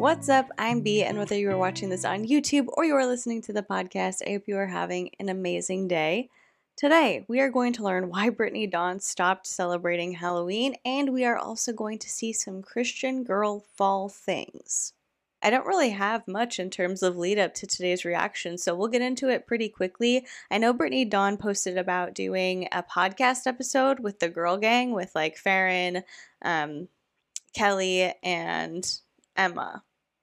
What's up? I'm B, and whether you are watching this on YouTube or you are listening to the podcast, I hope you are having an amazing day. Today, we are going to learn why Brittany Dawn stopped celebrating Halloween, and we are also going to see some Christian girl fall things. I don't really have much in terms of lead up to today's reaction, so we'll get into it pretty quickly. I know Brittany Dawn posted about doing a podcast episode with the girl gang with like Farron, um, Kelly, and Emma.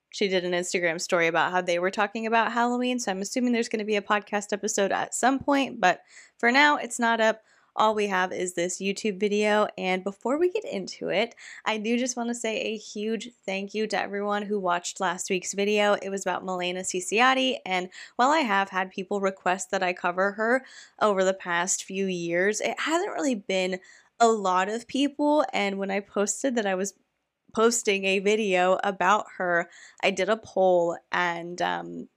She did an Instagram story about how they were talking about Halloween, so I'm assuming there's going to be a podcast episode at some point, but for now, it's not up all we have is this YouTube video. And before we get into it, I do just want to say a huge thank you to everyone who watched last week's video. It was about Milena Ciciotti, and while I have had people request that I cover her over the past few years, it hasn't really been a lot of people. And when I posted that I was posting a video about her, I did a poll and um,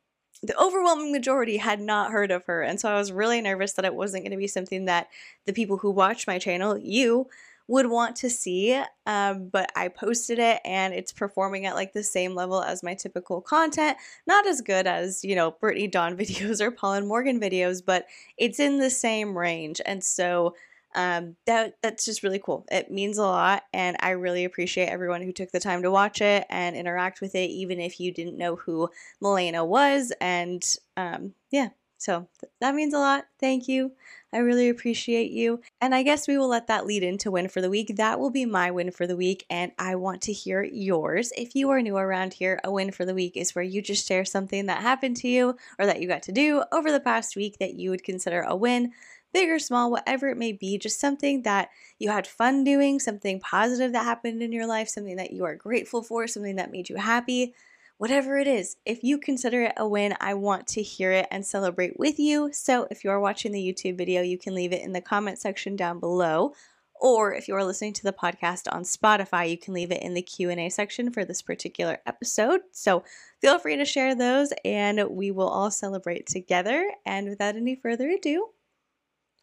the overwhelming majority had not heard of her. And so I was really nervous that it wasn't going to be something that the people who watch my channel, you, would want to see. Um, but I posted it and it's performing at like the same level as my typical content. Not as good as, you know, Brittany Dawn videos or Paul and Morgan videos, but it's in the same range. And so um, that that's just really cool. It means a lot, and I really appreciate everyone who took the time to watch it and interact with it, even if you didn't know who Milena was. And um, yeah, so th- that means a lot. Thank you. I really appreciate you. And I guess we will let that lead into win for the week. That will be my win for the week, and I want to hear yours. If you are new around here, a win for the week is where you just share something that happened to you or that you got to do over the past week that you would consider a win big or small, whatever it may be, just something that you had fun doing, something positive that happened in your life, something that you are grateful for, something that made you happy, whatever it is. If you consider it a win, I want to hear it and celebrate with you. So if you are watching the YouTube video, you can leave it in the comment section down below. Or if you are listening to the podcast on Spotify, you can leave it in the Q&A section for this particular episode. So feel free to share those and we will all celebrate together. And without any further ado,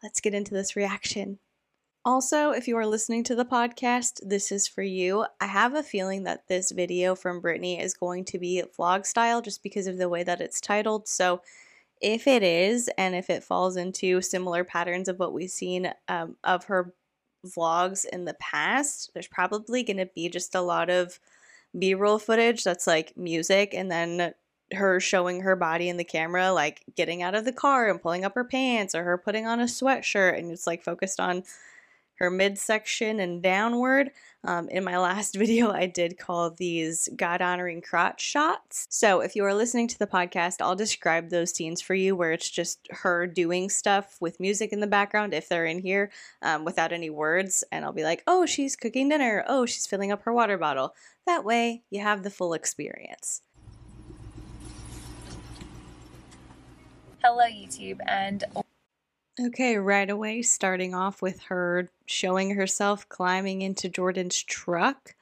let's get into this reaction. Also, if you are listening to the podcast, this is for you. I have a feeling that this video from Brittany is going to be vlog style just because of the way that it's titled. So, if it is, and if it falls into similar patterns of what we've seen um, of her vlogs in the past, there's probably going to be just a lot of B roll footage that's like music and then her showing her body in the camera, like getting out of the car and pulling up her pants, or her putting on a sweatshirt, and it's like focused on her midsection and downward. Um, in my last video, I did call these God honoring crotch shots. So if you are listening to the podcast, I'll describe those scenes for you where it's just her doing stuff with music in the background if they're in here um, without any words. And I'll be like, oh, she's cooking dinner. Oh, she's filling up her water bottle. That way you have the full experience. Hello, YouTube, and Okay, right away, starting off with her showing herself climbing into Jordan's truck.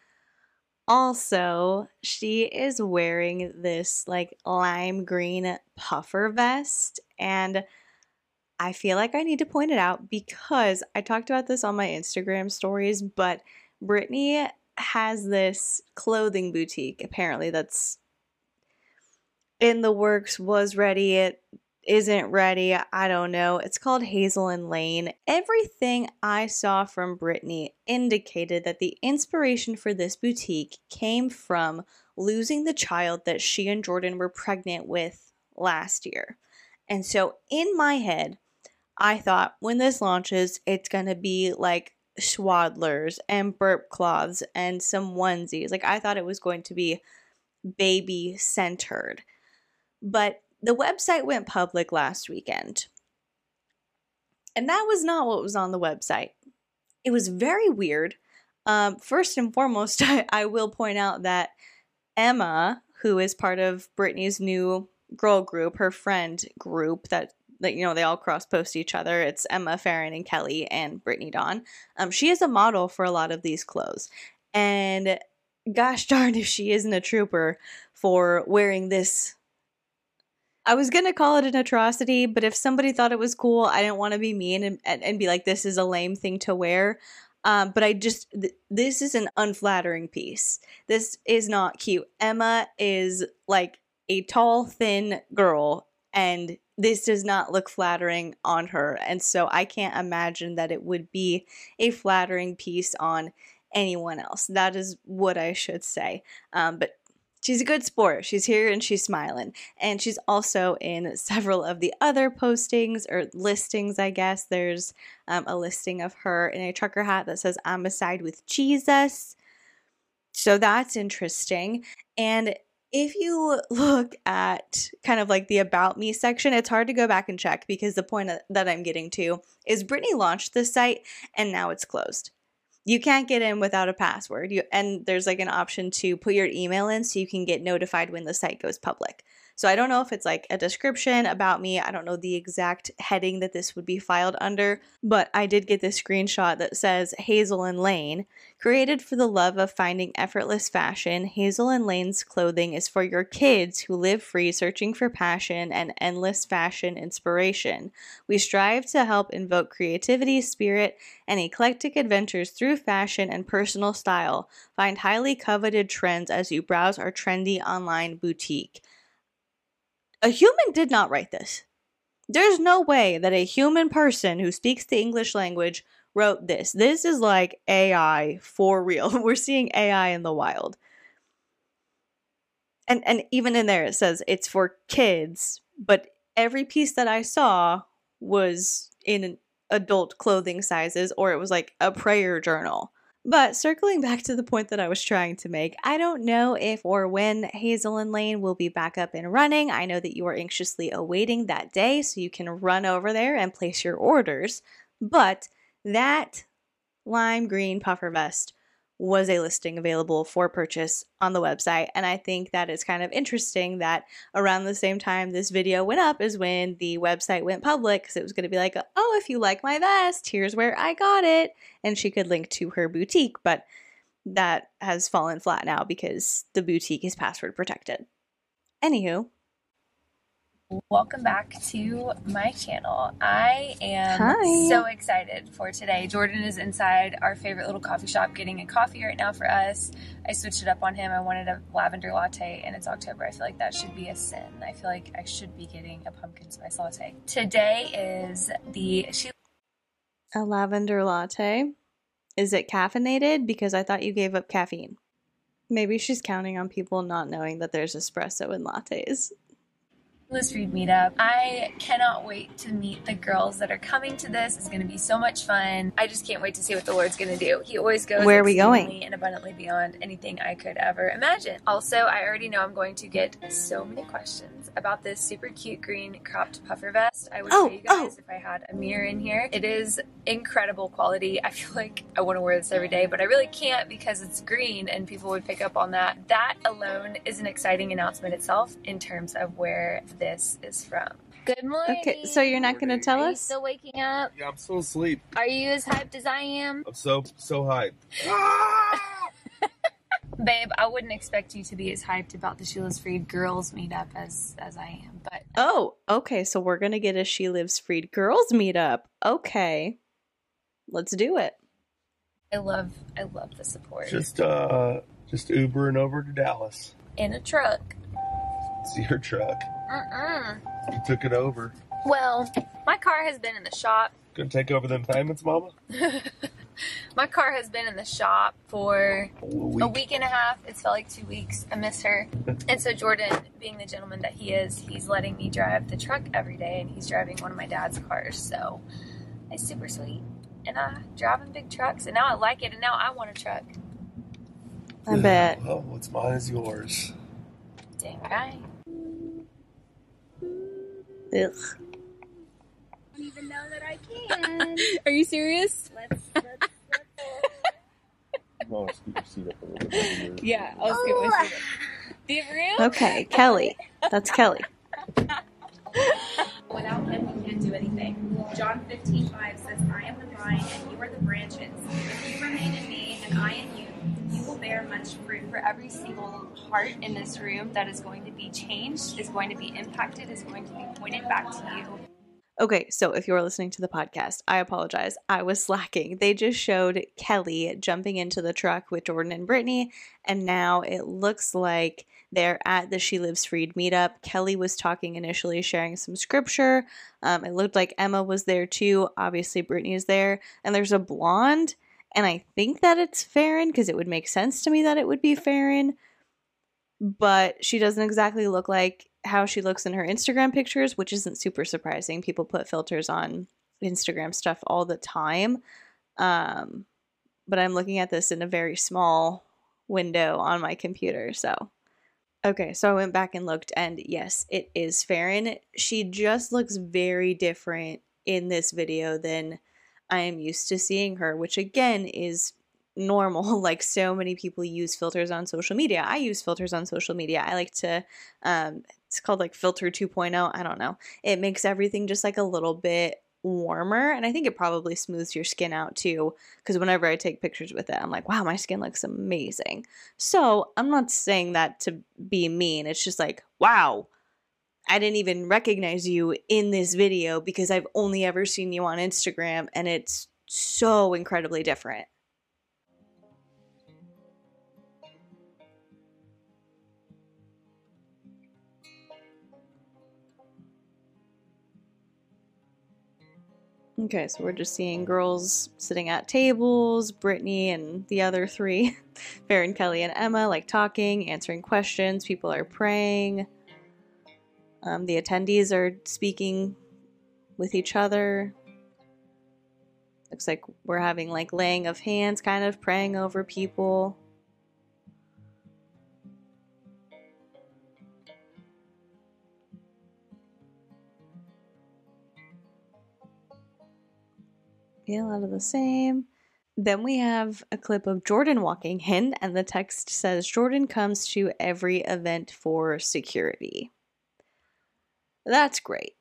Also, she is wearing this like lime green puffer vest, and I feel like I need to point it out because I talked about this on my Instagram stories, but Brittany has this clothing boutique apparently that's in the works, was ready. It isn't ready. I don't know. It's called Hazel and Lane. Everything I saw from Brittany indicated that the inspiration for this boutique came from losing the child that she and Jordan were pregnant with last year. And so in my head, I thought when this launches, it's going to be like swaddlers and burp cloths and some onesies. Like I thought it was going to be baby centered. But the website went public last weekend. And that was not what was on the website. It was very weird. Um, first and foremost, I, I will point out that Emma, who is part of Brittany's new girl group, her friend group that that you know they all cross post each other. It's Emma Farron and Kelly and Brittany Dawn. Um, she is a model for a lot of these clothes, and gosh darn if she isn't a trooper for wearing this I was gonna call it an atrocity, but if somebody thought it was cool, I didn't want to be mean and, and, and, be like, this is a lame thing to wear. Um, but I just, th- this is an unflattering piece. This is not cute. Emma is like a tall, thin girl, and this does not look flattering on her. And so I can't imagine that it would be a flattering piece on anyone else. That is what I should say. Um, but she's a good sport. She's here and she's smiling. And she's also in several of the other postings or listings, I guess. There's um, a listing of her in a trucker hat that says, I'm a side with Jesus. So that's interesting. And if you look at kind of like the about me section, it's hard to go back and check because the point that I'm getting to is Brittany launched this site and now it's closed you can't get in without a password. You, and there's like an option to put your email in so you can get notified when the site goes public. So I don't know if it's like a description about me. I don't know the exact heading that this would be filed under, but I did get this screenshot that says Hazel and Lane, created for the love of finding effortless fashion. Hazel and Lane's clothing is for your kids who live free searching for passion and endless fashion inspiration. We strive to help invoke creativity, spirit, and eclectic adventures through fashion and personal style. Find highly coveted trends as you browse our trendy online boutique. A human did not write this. There's no way that a human person who speaks the English language wrote this. This is like AI for real. We're seeing AI in the wild. And and even in there it says it's for kids, but every piece that I saw was in adult clothing sizes or it was like a prayer journal. But circling back to the point that I was trying to make, I don't know if or when Hazel and Lane will be back up and running. I know that you are anxiously awaiting that day so you can run over there and place your orders. But that lime green puffer vest was a listing available for purchase on the website. And I think that is kind of interesting that around the same time this video went up is when the website went public because it was going to be like, oh, if you like my vest, here's where I got it. And she could link to her boutique. But that has fallen flat now because the boutique is password protected. Anywho, Welcome back to my channel. I am Hi. so excited for today. Jordan is inside our favorite little coffee shop getting a coffee right now for us. I switched it up on him. I wanted a lavender latte and it's October. I feel like that should be a sin. I feel like I should be getting a pumpkin spice latte. Today is the she a lavender latte. Is it caffeinated? Because I thought you gave up caffeine. Maybe she's counting on people not knowing that there's espresso in lattes. Lives Freed meetup. I cannot wait to meet the girls that are coming to this. It's going to be so much fun. I just can't wait to see what the Lord's going to do. He always goes Where are we going? and abundantly beyond anything I could ever imagine. Also, I already know I'm going to get so many questions about this super cute green cropped puffer vest. I would Oh, show you oh. guys oh. if I had a mirror in here. It is incredible quality. I feel like I want to wear this every day, but I really can't because it's green and people would pick up on that. That alone is an exciting announcement itself in terms of where this is from. Good morning. Okay, so you're not going to tell Are you us? still waking up? Yeah, I'm still asleep. Are you as hyped as I am? I'm so so hyped. Babe, I wouldn't expect you to be as hyped about the She Lives Freed girls meetup as as I am, but Oh, okay. So we're going to get a She Lives Freed Girls meetup. Okay. Let's do it. I love I love the support. just uh just Ubering over to Dallas. in a truck. See your truck. Mm-mm. You took it over. Well, my car has been in the shop. Gonna take over them payments, Mama? my car has been in the shop for A week. a week and a half. It's felt like two weeks. I miss her. And so Jordan, being the gentleman that he is, he's letting me drive the truck every day, and he's driving one of my dad's cars. So it's super sweet. And I driving big trucks, and now I like it, and now I want a truck. I bet. Well, what's mine is yours. Dang right. Ugh. don't even know that I can. Are you serious? let's, let's, let's. Mama, scoot your seat up a little bit. Yeah, I'll see Ooh. what Do you have room? Okay, Kelly. That's Kelly. Heart in this room that is going to be changed, is going to be impacted, is going to be pointed back to you. Okay, so if you're listening to the podcast, I apologize. I was slacking. They just showed Kelly jumping into the truck with Jordan and Brittany, and now it looks like they're at the She Lives Freed meetup. Kelly was talking initially, sharing some scripture. Um, it looked like Emma was there too. Obviously, Brittany is there, and there's a blonde, and I think that it's Farron because it would make sense to me that it would be Farron, but she doesn't exactly look like how she looks in her Instagram pictures, which isn't super surprising. People put filters on Instagram stuff all the time. Um, but I'm looking at this in a very small window on my computer. So, okay, so I went back and looked, and yes, it is Farron. She just looks very different in this video than I am used to seeing her, which again is normal. Like so many people use filters on social media. I use filters on social media. I like to um it's called like filter 2.0 i don't know. It makes everything just like a little bit warmer and i think it probably smooths your skin out too because whenever i take pictures with it i'm like wow my skin looks amazing. So i'm not saying that to be mean. It's just like wow i didn't even recognize you in this video because i've only ever seen you on instagram and it's so incredibly different Okay, so we're just seeing girls sitting at tables, Brittany and the other three, Farron, Kelly, and Emma, like talking, answering questions. People are praying. Um, the attendees are speaking with each other. Looks like we're having like laying of hands, kind of praying over people. Yeah, a lot of the same. Then we have a clip of Jordan walking in, and the text says Jordan comes to every event for security. That's great.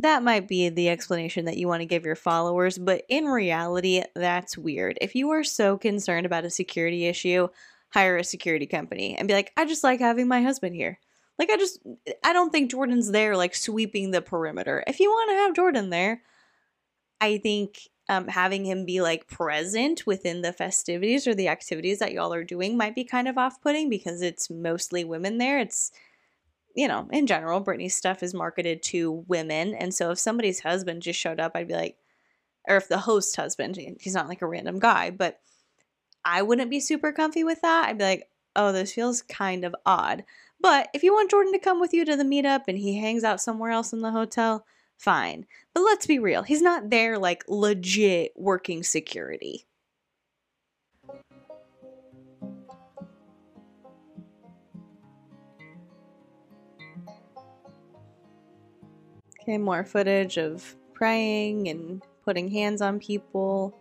That might be the explanation that you want to give your followers, but in reality, that's weird. If you are so concerned about a security issue, hire a security company and be like, I just like having my husband here. Like, I just, I don't think Jordan's there, like, sweeping the perimeter. If you want to have Jordan there, I think um, having him be like present within the festivities or the activities that y'all are doing might be kind of off putting because it's mostly women there. It's, you know, in general, Brittany's stuff is marketed to women. And so if somebody's husband just showed up, I'd be like, or if the host husband, he's not like a random guy, but I wouldn't be super comfy with that. I'd be like, oh, this feels kind of odd. But if you want Jordan to come with you to the meetup and he hangs out somewhere else in the hotel, fine. But let's be real, he's not there like legit working security. Okay, more footage of praying and putting hands on people.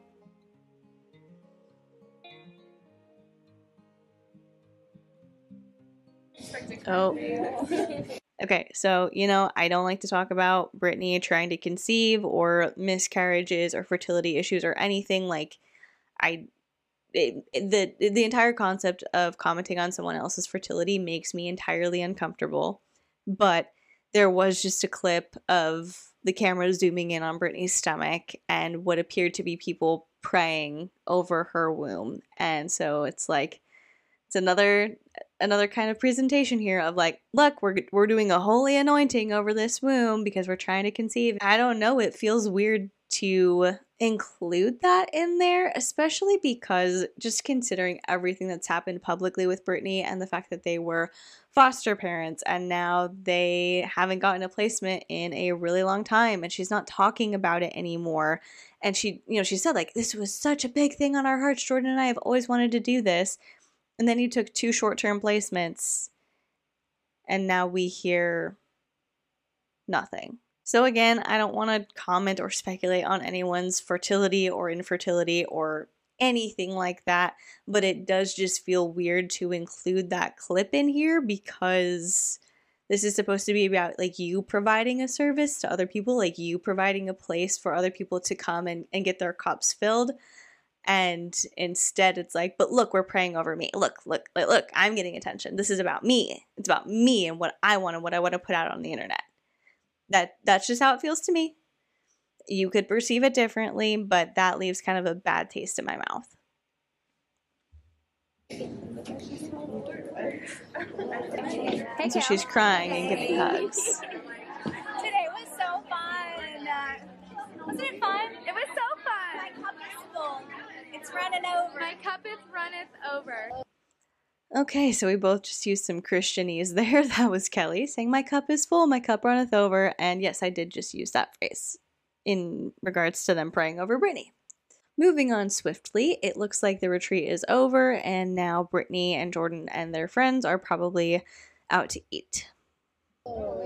Oh. Okay, so you know, I don't like to talk about Brittany trying to conceive or miscarriages or fertility issues or anything like I it, the the entire concept of commenting on someone else's fertility makes me entirely uncomfortable. But there was just a clip of the camera zooming in on Brittany's stomach and what appeared to be people praying over her womb. And so it's like it's another another kind of presentation here of like, look, we're we're doing a holy anointing over this womb because we're trying to conceive. I don't know, it feels weird to include that in there, especially because just considering everything that's happened publicly with Brittany and the fact that they were foster parents and now they haven't gotten a placement in a really long time and she's not talking about it anymore. And she, you know, she said like this was such a big thing on our hearts. Jordan and I have always wanted to do this. And then you took two short term placements, and now we hear nothing. So, again, I don't want to comment or speculate on anyone's fertility or infertility or anything like that, but it does just feel weird to include that clip in here because this is supposed to be about like you providing a service to other people, like you providing a place for other people to come and, and get their cups filled. And instead, it's like, but look, we're praying over me. Look, look, look, look, I'm getting attention. This is about me. It's about me and what I want and what I want to put out on the internet. That that's just how it feels to me. You could perceive it differently, but that leaves kind of a bad taste in my mouth. Hey, So she's crying and giving hugs. Today was so fun. Uh, wasn't it fun? It was so fun. My cup. It's running over. My cup is runneth over. Okay, so we both just used some Christianese there. That was Kelly saying, My cup is full, my cup runneth over. And yes, I did just use that phrase in regards to them praying over Brittany. Moving on swiftly, it looks like the retreat is over, and now Brittany and Jordan and their friends are probably out to eat. Oh,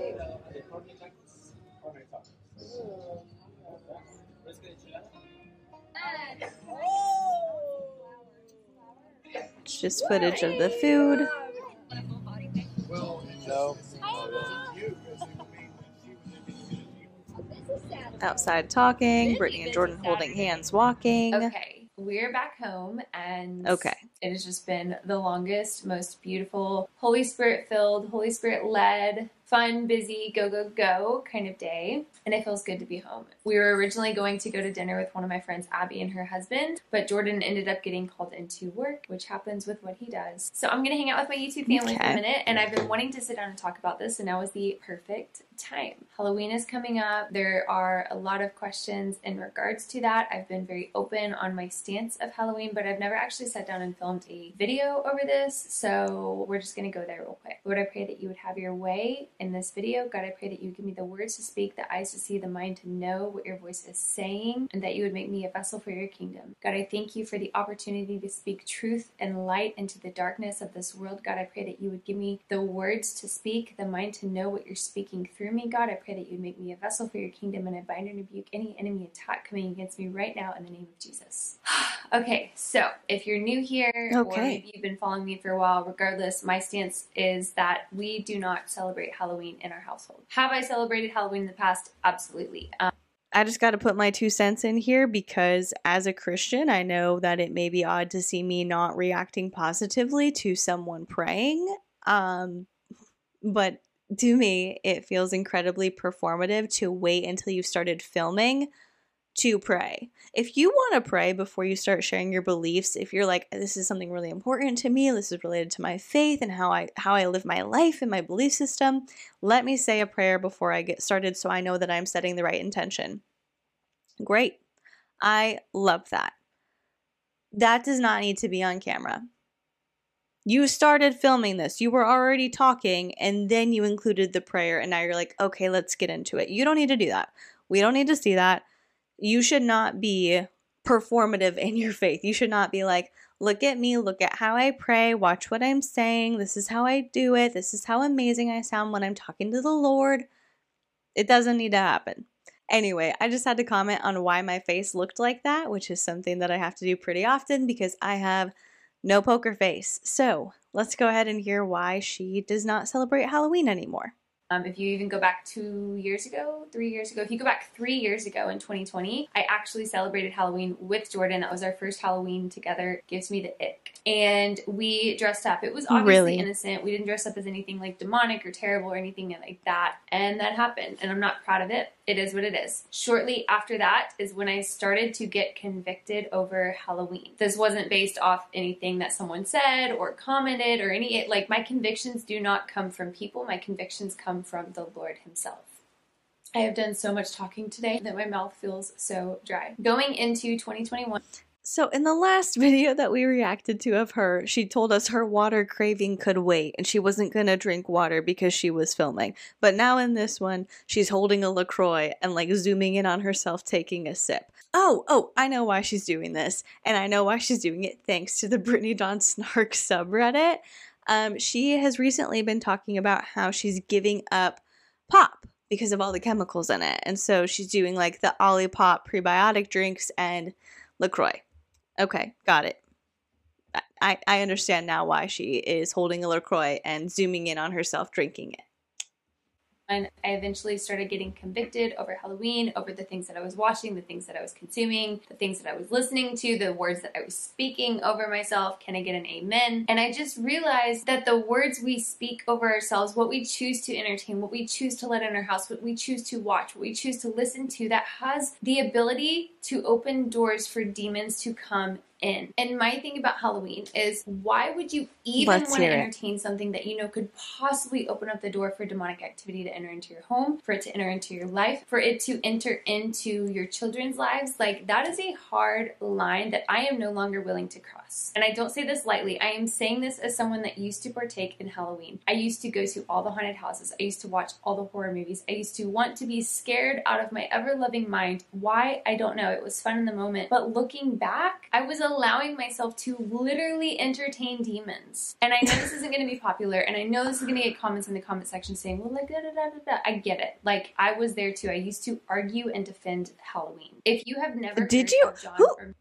It's just footage of the food. No. Outside talking, Brittany and Jordan holding hands walking. Okay, we're back home, and Okay. it has just been the longest, most beautiful, Holy Spirit filled, Holy Spirit led, fun, busy, go, go, go kind of day. And it feels good to be home. We were originally going to go to dinner with one of my friends, Abby, and her husband, but Jordan ended up getting called into work, which happens with what he does. So I'm going to hang out with my YouTube family for a minute, and I've been wanting to sit down and talk about this, and now is the perfect time. Halloween is coming up. There are a lot of questions in regards to that. I've been very open on my stance of Halloween, but I've never actually sat down and filmed a video over this, so we're just going to go there real quick. Lord, I pray that you would have your way in this video. God, I pray that you give me the words to speak, the eyes to see, the mind to know what your voice is saying, and that you would make me a vessel for your kingdom. God, I thank you for the opportunity to speak truth and light into the darkness of this world. God, I pray that you would give me the words to speak, the mind to know what you're speaking through me. God, I pray that you'd make me a vessel for your kingdom, and I bind and rebuke any enemy attack coming against me right now in the name of Jesus. okay, so if you're new here, or Okay. maybe you've been following me for a while, regardless, my stance is that we do not celebrate Halloween in our household. Have I celebrated Halloween in the past? Absolutely. Um, I just got to put my two cents in here because as a Christian, I know that it may be odd to see me not reacting positively to someone praying. Um, but to me, it feels incredibly performative to wait until you've started filming to pray. If you want to pray before you start sharing your beliefs, if you're like this is something really important to me, this is related to my faith and how I how I live my life and my belief system, let me say a prayer before I get started so I know that I'm setting the right intention. Great. I love that. That does not need to be on camera. You started filming this. You were already talking, and then you included the prayer, and now you're like, okay, let's get into it. You don't need to do that. We don't need to see that. You should not be performative in your faith. You should not be like, look at me, look at how I pray, watch what I'm saying. This is how I do it. This is how amazing I sound when I'm talking to the Lord. It doesn't need to happen. Anyway, I just had to comment on why my face looked like that, which is something that I have to do pretty often because I have no poker face. So let's go ahead and hear why she does not celebrate Halloween anymore. Um, if you even go back two years ago, three years ago, if you go back three years ago in 2020, I actually celebrated Halloween with Jordan. That was our first Halloween together. Gives me the ick. And we dressed up. It was obviously Really? innocent. We didn't dress up as anything like demonic or terrible or anything like that. And that happened. And I'm not proud of it. It is what it is. Shortly after that is when I started to get convicted over Halloween. This wasn't based off anything that someone said or commented or any, it, like, my convictions do not come from people. My convictions come from the Lord Himself. I have done so much talking today that my mouth feels so dry. Going into 2021, So, in the last video that we reacted to of her, she told us her water craving could wait and she wasn't going to drink water because she was filming. But now in this one, she's holding a LaCroix and like zooming in on herself taking a sip. Oh, oh, I know why she's doing this. And I know why she's doing it thanks to the Brittany Dawn Snark subreddit. Um, she has recently been talking about how she's giving up pop because of all the chemicals in it. And so she's doing like the Olipop prebiotic drinks and LaCroix. Okay, got it. I, I understand now why she is holding a LaCroix and zooming in on herself drinking it. I eventually started getting convicted over Halloween, over the things that I was watching, the things that I was consuming, the things that I was listening to, the words that I was speaking over myself. Can I get an amen? And I just realized that the words we speak over ourselves, what we choose to entertain, what we choose to let in our house, what we choose to watch, what we choose to listen to, that has the ability to open doors for demons to come in. And my thing about Halloween is why would you even want to hear it. entertain something that you know could possibly open up the door for demonic activity to enter into your home, for it to enter into your life, for it to enter into your children's lives? Like that is a hard line that I am no longer willing to cross. And I don't say this lightly. I am saying this as someone that used to partake in Halloween. I used to go to all the haunted houses. I used to watch all the horror movies. I used to want to be scared out of my ever loving mind. Why? I don't know. It was fun in the moment. But looking back, I was allowing myself to literally entertain demons. And I know this isn't going to be popular, and I know this is going to get comments in the comment section saying, well, like, da da da da. I get it. Like, I was there too. I used to argue and defend Halloween. If you have never Did you? Who- or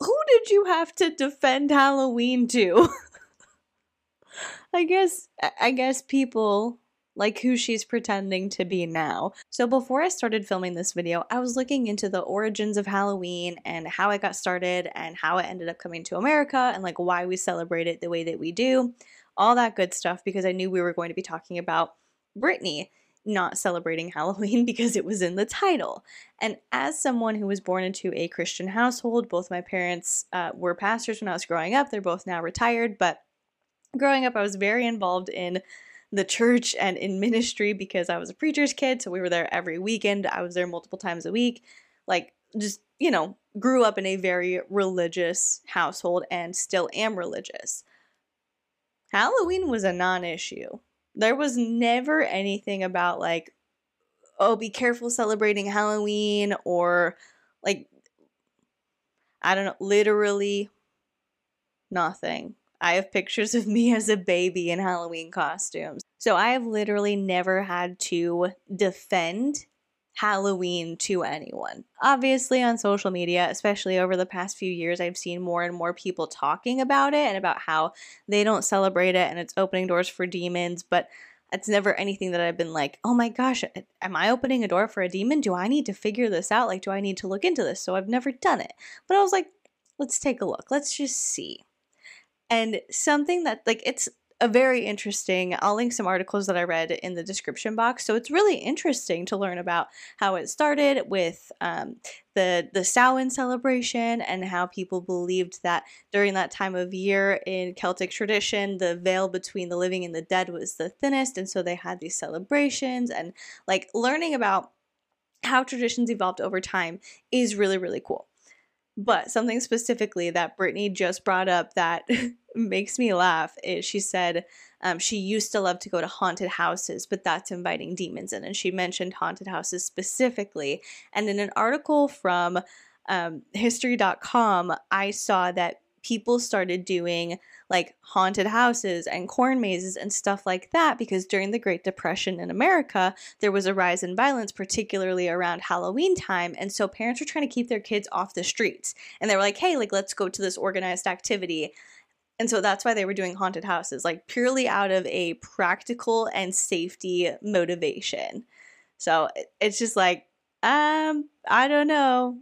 Who did you have to defend Halloween to? I guess I guess people like who she's pretending to be now. So before I started filming this video, I was looking into the origins of Halloween and how it got started and how it ended up coming to America and like why we celebrate it the way that we do. All that good stuff because I knew we were going to be talking about Brittany not celebrating Halloween because it was in the title. And as someone who was born into a Christian household, both my parents uh, were pastors when I was growing up. They're both now retired, but growing up, I was very involved in the church and in ministry because I was a preacher's kid. So we were there every weekend. I was there multiple times a week. Like, just, you know, grew up in a very religious household and still am religious. Halloween was a non issue. There was never anything about, like, oh, be careful celebrating Halloween or, like, I don't know, literally nothing. I have pictures of me as a baby in Halloween costumes. So I have literally never had to defend Halloween to anyone. Obviously, on social media, especially over the past few years, I've seen more and more people talking about it and about how they don't celebrate it and it's opening doors for demons, but it's never anything that I've been like, oh my gosh, am I opening a door for a demon? Do I need to figure this out? Like, do I need to look into this? So I've never done it. But I was like, let's take a look. Let's just see. And something that, like, it's a very interesting, I'll link some articles that I read in the description box. So it's really interesting to learn about how it started with um, the, the Samhain celebration and how people believed that during that time of year in Celtic tradition, the veil between the living and the dead was the thinnest. And so they had these celebrations and like learning about how traditions evolved over time is really, really cool. But something specifically that Brittany just brought up that makes me laugh is she said um, she used to love to go to haunted houses, but that's inviting demons in. And she mentioned haunted houses specifically. And in an article from um, history.com, I saw that people started doing like haunted houses and corn mazes and stuff like that because during the Great Depression in America, there was a rise in violence, particularly around Halloween time. And so parents were trying to keep their kids off the streets. And they were like, hey, like, let's go to this organized activity. And so that's why they were doing haunted houses, like purely out of a practical and safety motivation. So it's just like, um, I don't know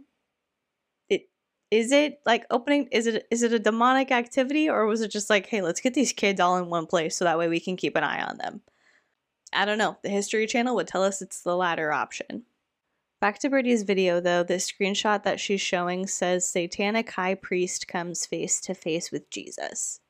is it like opening is it is it a demonic activity or was it just like hey let's get these kids all in one place so that way we can keep an eye on them? I don't know. The history channel would tell us it's the latter option. Back to Brittany's video though the screenshot that she's showing says satanic high priest comes face to face with jesus.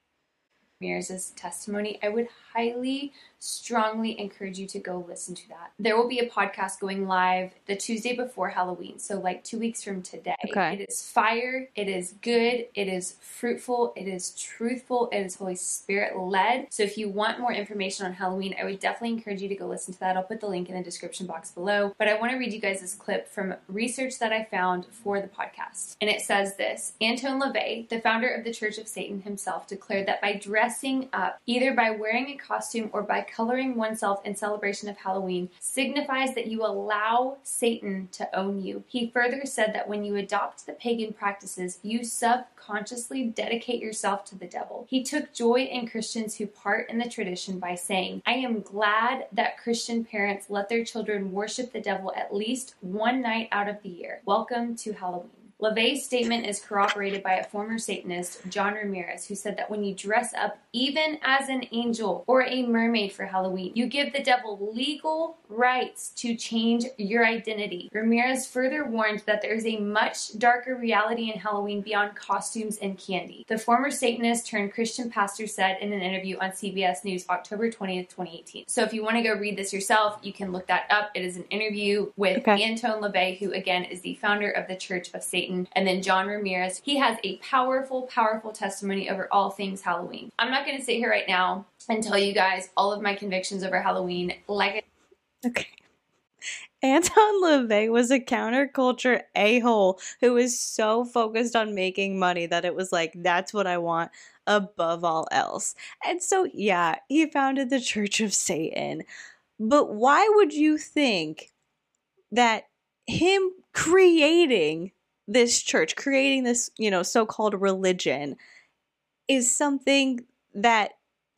Ramirez's testimony, I would highly, strongly encourage you to go listen to that. There will be a podcast going live the Tuesday before Halloween, so like two weeks from today. Okay. It is fire, it is good, it is fruitful, it is truthful, it is Holy Spirit led. So if you want more information on Halloween, I would definitely encourage you to go listen to that. I'll put the link in the description box below. But I want to read you guys this clip from research that I found for the podcast. And it says this Anton LaVey, the founder of the Church of Satan himself, declared that by dressing up, either by wearing a costume or by coloring oneself in celebration of Halloween signifies that you allow Satan to own you. He further said that when you adopt the pagan practices, you subconsciously dedicate yourself to the devil. He took joy in Christians who part in the tradition by saying, I am glad that Christian parents let their children worship the devil at least one night out of the year. Welcome to Halloween. LaVey's statement is corroborated by a former Satanist, John Ramirez, who said that when you dress up even as an angel or a mermaid for Halloween, you give the devil legal rights to change your identity. Ramirez further warned that there is a much darker reality in Halloween beyond costumes and candy. The former Satanist turned Christian pastor said in an interview on CBS News October 20th, 2018. So if you want to go read this yourself, you can look that up. It is an interview with Okay. Anton LaVey, who again is the founder of the Church of Satan, and then John Ramirez. He has a powerful, powerful testimony over all things Halloween. I'm not going to sit here right now and tell you guys all of my convictions over Halloween. Like I Okay. Anton LaVey was a counterculture a hole who was so focused on making money that it was like, that's what I want above all else. And so, yeah, he founded the Church of Satan. But why would you think that him creating this church, creating this, you know, so called religion, is something that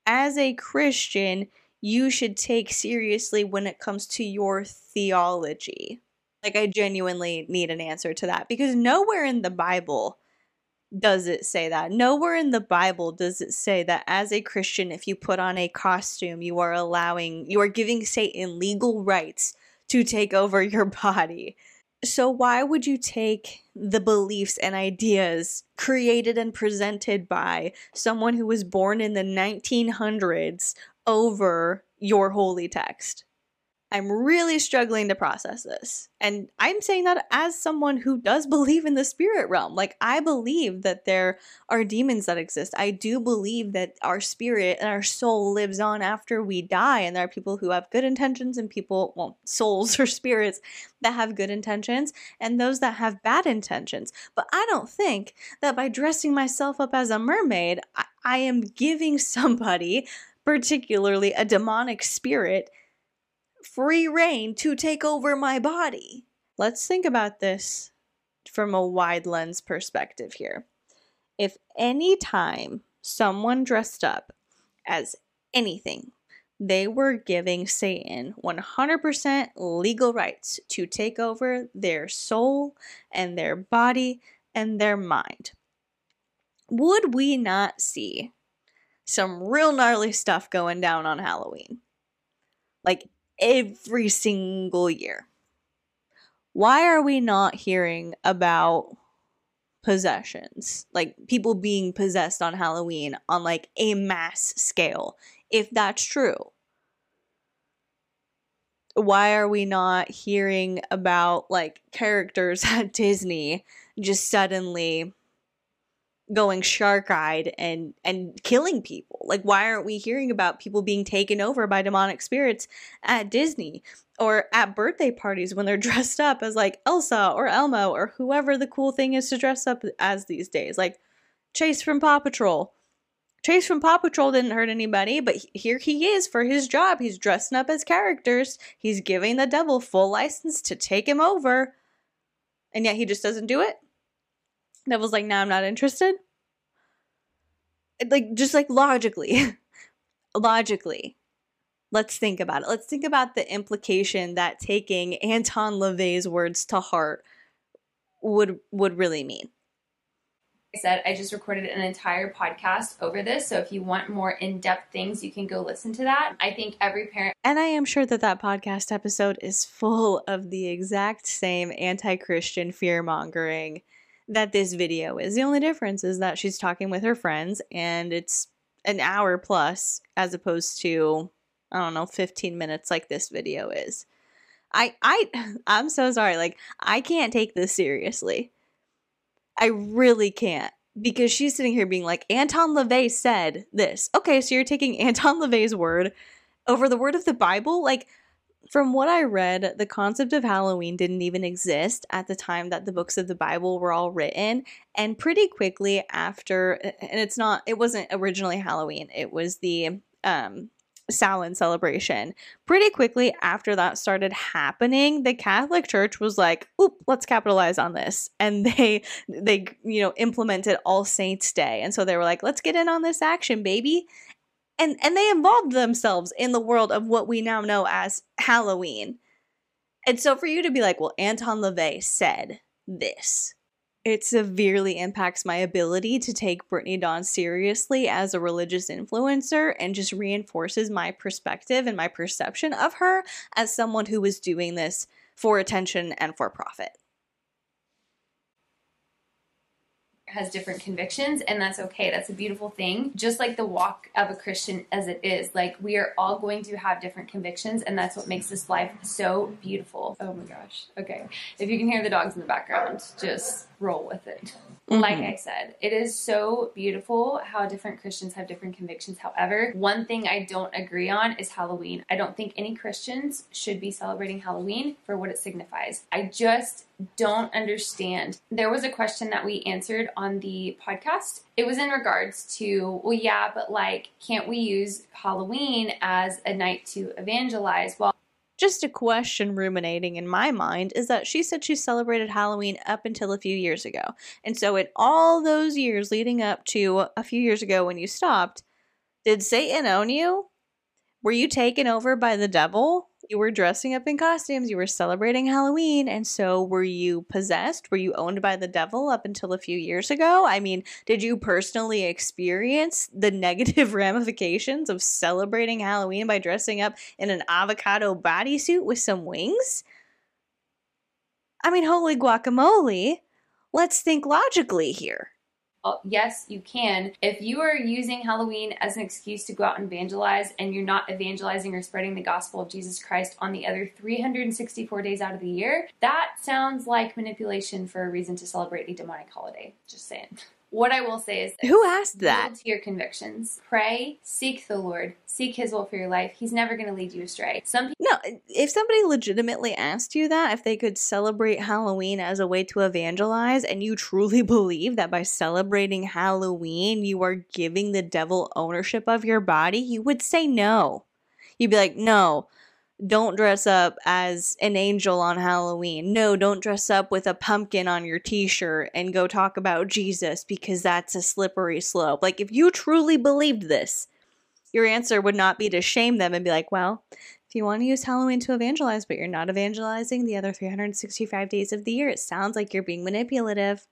as a Christian, you should take seriously when it comes to your theology? Like, I genuinely need an answer to that because nowhere in the Bible does it say that. Nowhere in the Bible does it say that as a Christian, if you put on a costume, you are allowing, you are giving Satan legal rights to take over your body. So, why would you take the beliefs and ideas created and presented by someone who was born in the 1900s over your holy text? I'm really struggling to process this. And I'm saying that as someone who does believe in the spirit realm. Like, I believe that there are demons that exist. I do believe that our spirit and our soul lives on after we die. And there are people who have good intentions and people, well, souls or spirits that have good intentions and those that have bad intentions. But I don't think that by dressing myself up as a mermaid, I, I am giving somebody, particularly a demonic spirit, free reign to take over my body. Let's think about this from a wide lens perspective here. If any time someone dressed up as anything, they were giving Satan 100% legal rights to take over their soul and their body and their mind. Would we not see some real gnarly stuff going down on Halloween? Like every single year. Why are we not hearing about possessions? Like people being possessed on Halloween on like a mass scale, if that's true. Why are we not hearing about like characters at Disney just suddenly going shark-eyed and and killing people. Like why aren't we hearing about people being taken over by demonic spirits at disney or at birthday parties when they're dressed up as like elsa or elmo or whoever the cool thing is to dress up as these days? Like chase from paw patrol. Chase from paw patrol didn't hurt anybody but here he is for his job. He's dressing up as characters. He's giving the devil full license to take him over. And yet he just doesn't do it Devil's like, nah, I'm not interested. Like, just like logically, logically, let's think about it. Let's think about the implication that taking Anton LaVey's words to heart would would really mean. I said, I just recorded an entire podcast over this. So if you want more in depth things, you can go listen to that. I think every parent And I am sure that that podcast episode is full of the exact same anti Christian fear mongering that this video is. The only difference is that she's talking with her friends and it's an hour plus as opposed to, I don't know, 15 minutes like this video is. I, I, I'm so sorry. Like, I can't take this seriously. I really can't because she's sitting here being like, Anton LaVey said this. Okay, so you're taking Anton LaVey's word over the word of the Bible? Like, from what I read, the concept of Halloween didn't even exist at the time that the books of the Bible were all written. And pretty quickly after, and it's not, it wasn't originally Halloween, it was the, um, Samhain celebration. Pretty quickly after that started happening, the Catholic Church was like, "Oop, let's capitalize on this." And they they you know implemented All Saints Day. And so they were like, "Let's get in on this action, baby." And and they involved themselves in the world of what we now know as Halloween. And so for you to be like, "Well, Anton LaVey said this." it severely impacts my ability to take Brittany Dawn seriously as a religious influencer and just reinforces my perspective and my perception of her as someone who was doing this for attention and for profit. Has different convictions and that's okay. That's a beautiful thing. Just like the walk of a christian as it is like we are all going to have different convictions and that's what makes this life so beautiful. Oh my gosh. Okay. If you can hear the dogs in the background just roll with it mm-hmm. like i said it is so beautiful how different christians have different convictions however one thing i don't agree on is halloween i don't think any christians should be celebrating halloween for what it signifies i just don't understand. There was a question that we answered on the podcast. It was in regards to, well, yeah, but like, can't we use Halloween as a night to evangelize? Well, just a question ruminating in my mind is that she said she celebrated Halloween up until a few years ago. And so, in all those years leading up to a few years ago when you stopped, did Satan own you? Were you taken over by the devil? You were dressing up in costumes, you were celebrating Halloween, and so were you possessed? Were you owned by the devil up until a few years ago? I mean, did you personally experience the negative ramifications of celebrating Halloween by dressing up in an avocado bodysuit with some wings? I mean, holy guacamole. Let's think logically here. Yes, you can. If you are using Halloween as an excuse to go out and evangelize and you're not evangelizing or spreading the gospel of Jesus Christ on the other 364 days out of the year, that sounds like manipulation for a reason to celebrate a demonic holiday. Just saying. What I will say is this. Who asked that? To your convictions. Pray, seek the Lord, seek his will for your life. He's never going to lead you astray. Some people No, if somebody legitimately asked you that, if they could celebrate Halloween as a way to evangelize and you truly believe that by celebrating Halloween you are giving the devil ownership of your body, you would say no. You'd be like, "No, don't dress up as an angel on Halloween. No, don't dress up with a pumpkin on your t shirt and go talk about Jesus because that's a slippery slope. Like, if you truly believed this, your answer would not be to shame them and be like, well, if you want to use Halloween to evangelize, but you're not evangelizing the other 365 days of the year, it sounds like you're being manipulative.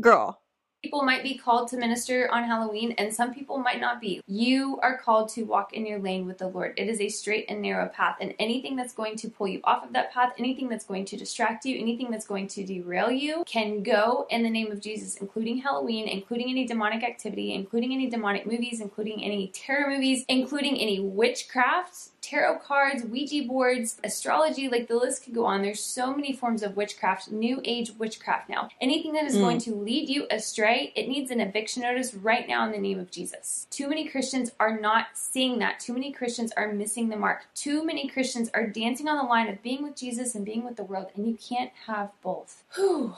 Girl, people might be called to minister on Halloween and some people might not be. You are called to walk in your lane with the Lord. It is a straight and narrow path, and anything that's going to pull you off of that path, anything that's going to distract you, anything that's going to derail you can go in the name of Jesus, including Halloween, including any demonic activity, including any demonic movies, including any terror movies, including any witchcraft tarot cards, Ouija boards, astrology, like the list could go on. There's so many forms of witchcraft, new age witchcraft now. Anything that is mm. going to lead you astray, it needs an eviction notice right now in the name of Jesus. Too many Christians are not seeing that. Too many Christians are missing the mark. Too many Christians are dancing on the line of being with Jesus and being with the world, and you can't have both. Whew.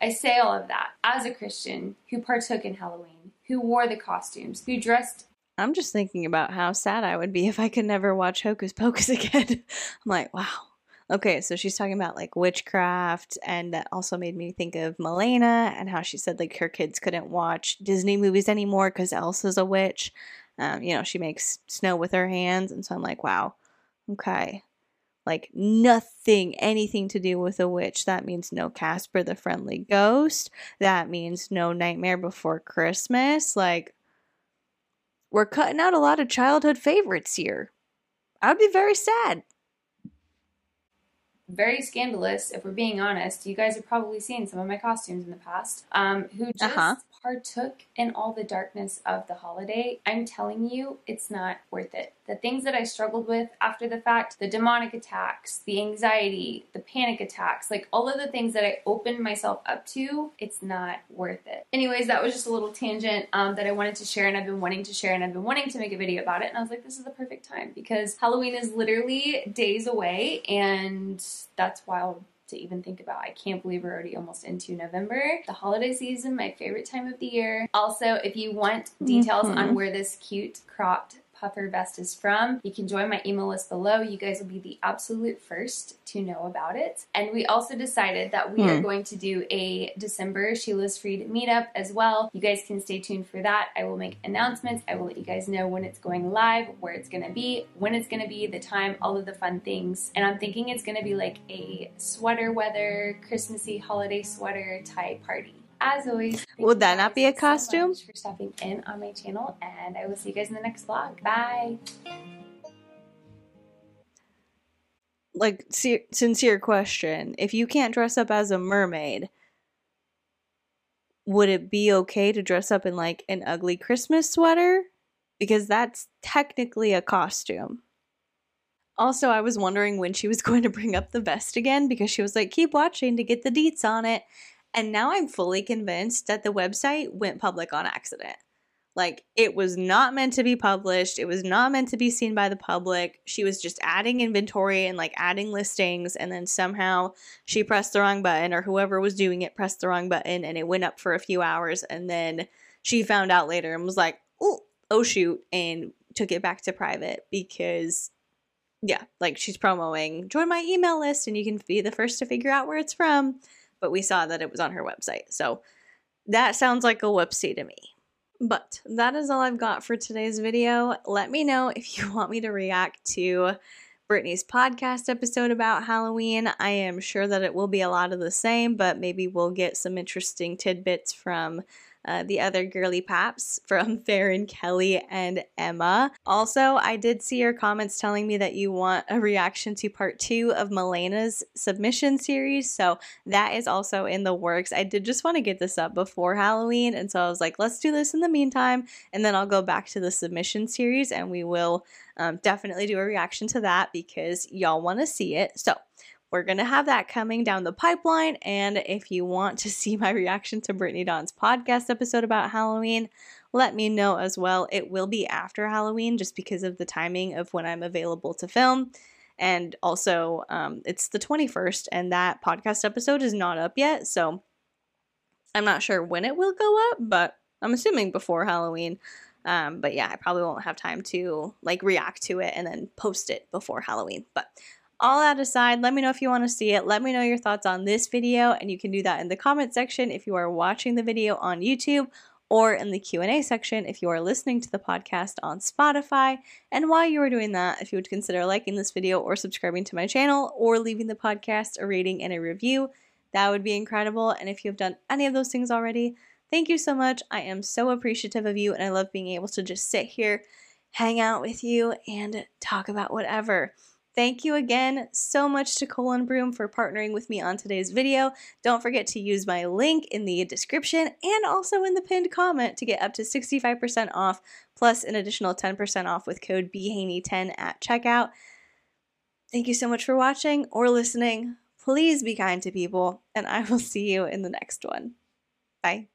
I say all of that as a Christian who partook in Halloween, who wore the costumes, who dressed I'm just thinking about how sad I would be if I could never watch Hocus Pocus again. I'm like, wow. Okay, so she's talking about like witchcraft, and that also made me think of Melena and how she said like her kids couldn't watch Disney movies anymore because Elsa's a witch. Um, you know, she makes snow with her hands, and so I'm like, wow, okay, like nothing, anything to do with a witch. That means no Casper the Friendly Ghost. That means no Nightmare Before Christmas. Like, we're cutting out a lot of childhood favorites here. I'd be very sad. Very scandalous, if we're being honest. You guys have probably seen some of my costumes in the past. Um, who just uh-huh partook in all the darkness of the holiday, I'm telling you, it's not worth it. The things that I struggled with after the fact, the demonic attacks, the anxiety, the panic attacks, like all of the things that I opened myself up to, it's not worth it. Anyways, that was just a little tangent um, that I wanted to share and I've been wanting to share and I've been wanting to make a video about it. And I was like, this is the perfect time because Halloween is literally days away and that's wild to even think about. I can't believe we're already almost into November. The holiday season, my favorite time of the year. Also, if you want details mm-hmm. on where this cute cropped puffer vest is from. You can join my email list below. You guys will be the absolute first to know about it. And we also decided that we are Hmm. going to do a December She Lives Freed meetup as well. You guys can stay tuned for that. I will make announcements. I will let you guys know when it's going live, where it's going to be, when it's going to be, the time, all of the fun things. And I'm thinking it's going to be like a sweater weather, Christmassy holiday sweater type party. As always, Would that not be a costume? much for stopping in on my channel, and I will see you guys in the next vlog. Bye. Like, se- sincere question. If you can't dress up as a mermaid, would it be okay to dress up in like an ugly Christmas sweater? Because that's technically a costume. Also, I was wondering when she was going to bring up the vest again because she was like, keep watching to get the deets on it. And now I'm fully convinced that the website went public on accident. Like, it was not meant to be published. It was not meant to be seen by the public. She was just adding inventory and like adding listings. And then somehow she pressed the wrong button, or whoever was doing it pressed the wrong button, and it went up for a few hours. And then she found out later and was like, oh, oh shoot, and took it back to private because yeah, like she's promoting join my email list and you can be the first to figure out where it's from. But we saw that it was on her website. So that sounds like a whoopsie to me. But that is all I've got for today's video. Let me know if you want me to react to Brittany's podcast episode about Halloween. I am sure that it will be a lot of the same, but maybe we'll get some interesting tidbits from uh, the other girly paps from Farron, Kelly, and Emma. Also, I did see your comments telling me that you want a reaction to part two of Melena's submission series, so that is also in the works. I did just want to get this up before Halloween, and so I was like, let's do this in the meantime, and then I'll go back to the submission series and we will um, definitely do a reaction to that because y'all want to see it. So, we're going to have that coming down the pipeline. And if you want to see my reaction to Brittany Dawn's podcast episode about Halloween, let me know as well. It will be after Halloween just because of the timing of when I'm available to film. And also, um, it's the 21st, and that podcast episode is not up yet. So I'm not sure when it will go up, but I'm assuming before Halloween. Um, but yeah, I probably won't have time to like react to it and then post it before Halloween. But all that aside, let me know if you want to see it. Let me know your thoughts on this video, and you can do that in the comment section if you are watching the video on YouTube or in the Q&A section if you are listening to the podcast on Spotify. And while you are doing that, if you would consider liking this video or subscribing to my channel or leaving the podcast a rating and a review, that would be incredible. And if you have done any of those things already, thank you so much. I am so appreciative of you and I love being able to just sit here, hang out with you and talk about whatever. Thank you again so much to Colon Broom for partnering with me on today's video. Don't forget to use my link in the description and also in the pinned comment to get up to 65% off plus an additional 10% off with code BHaney10 at checkout. Thank you so much for watching or listening. Please be kind to people, and I will see you in the next one. Bye.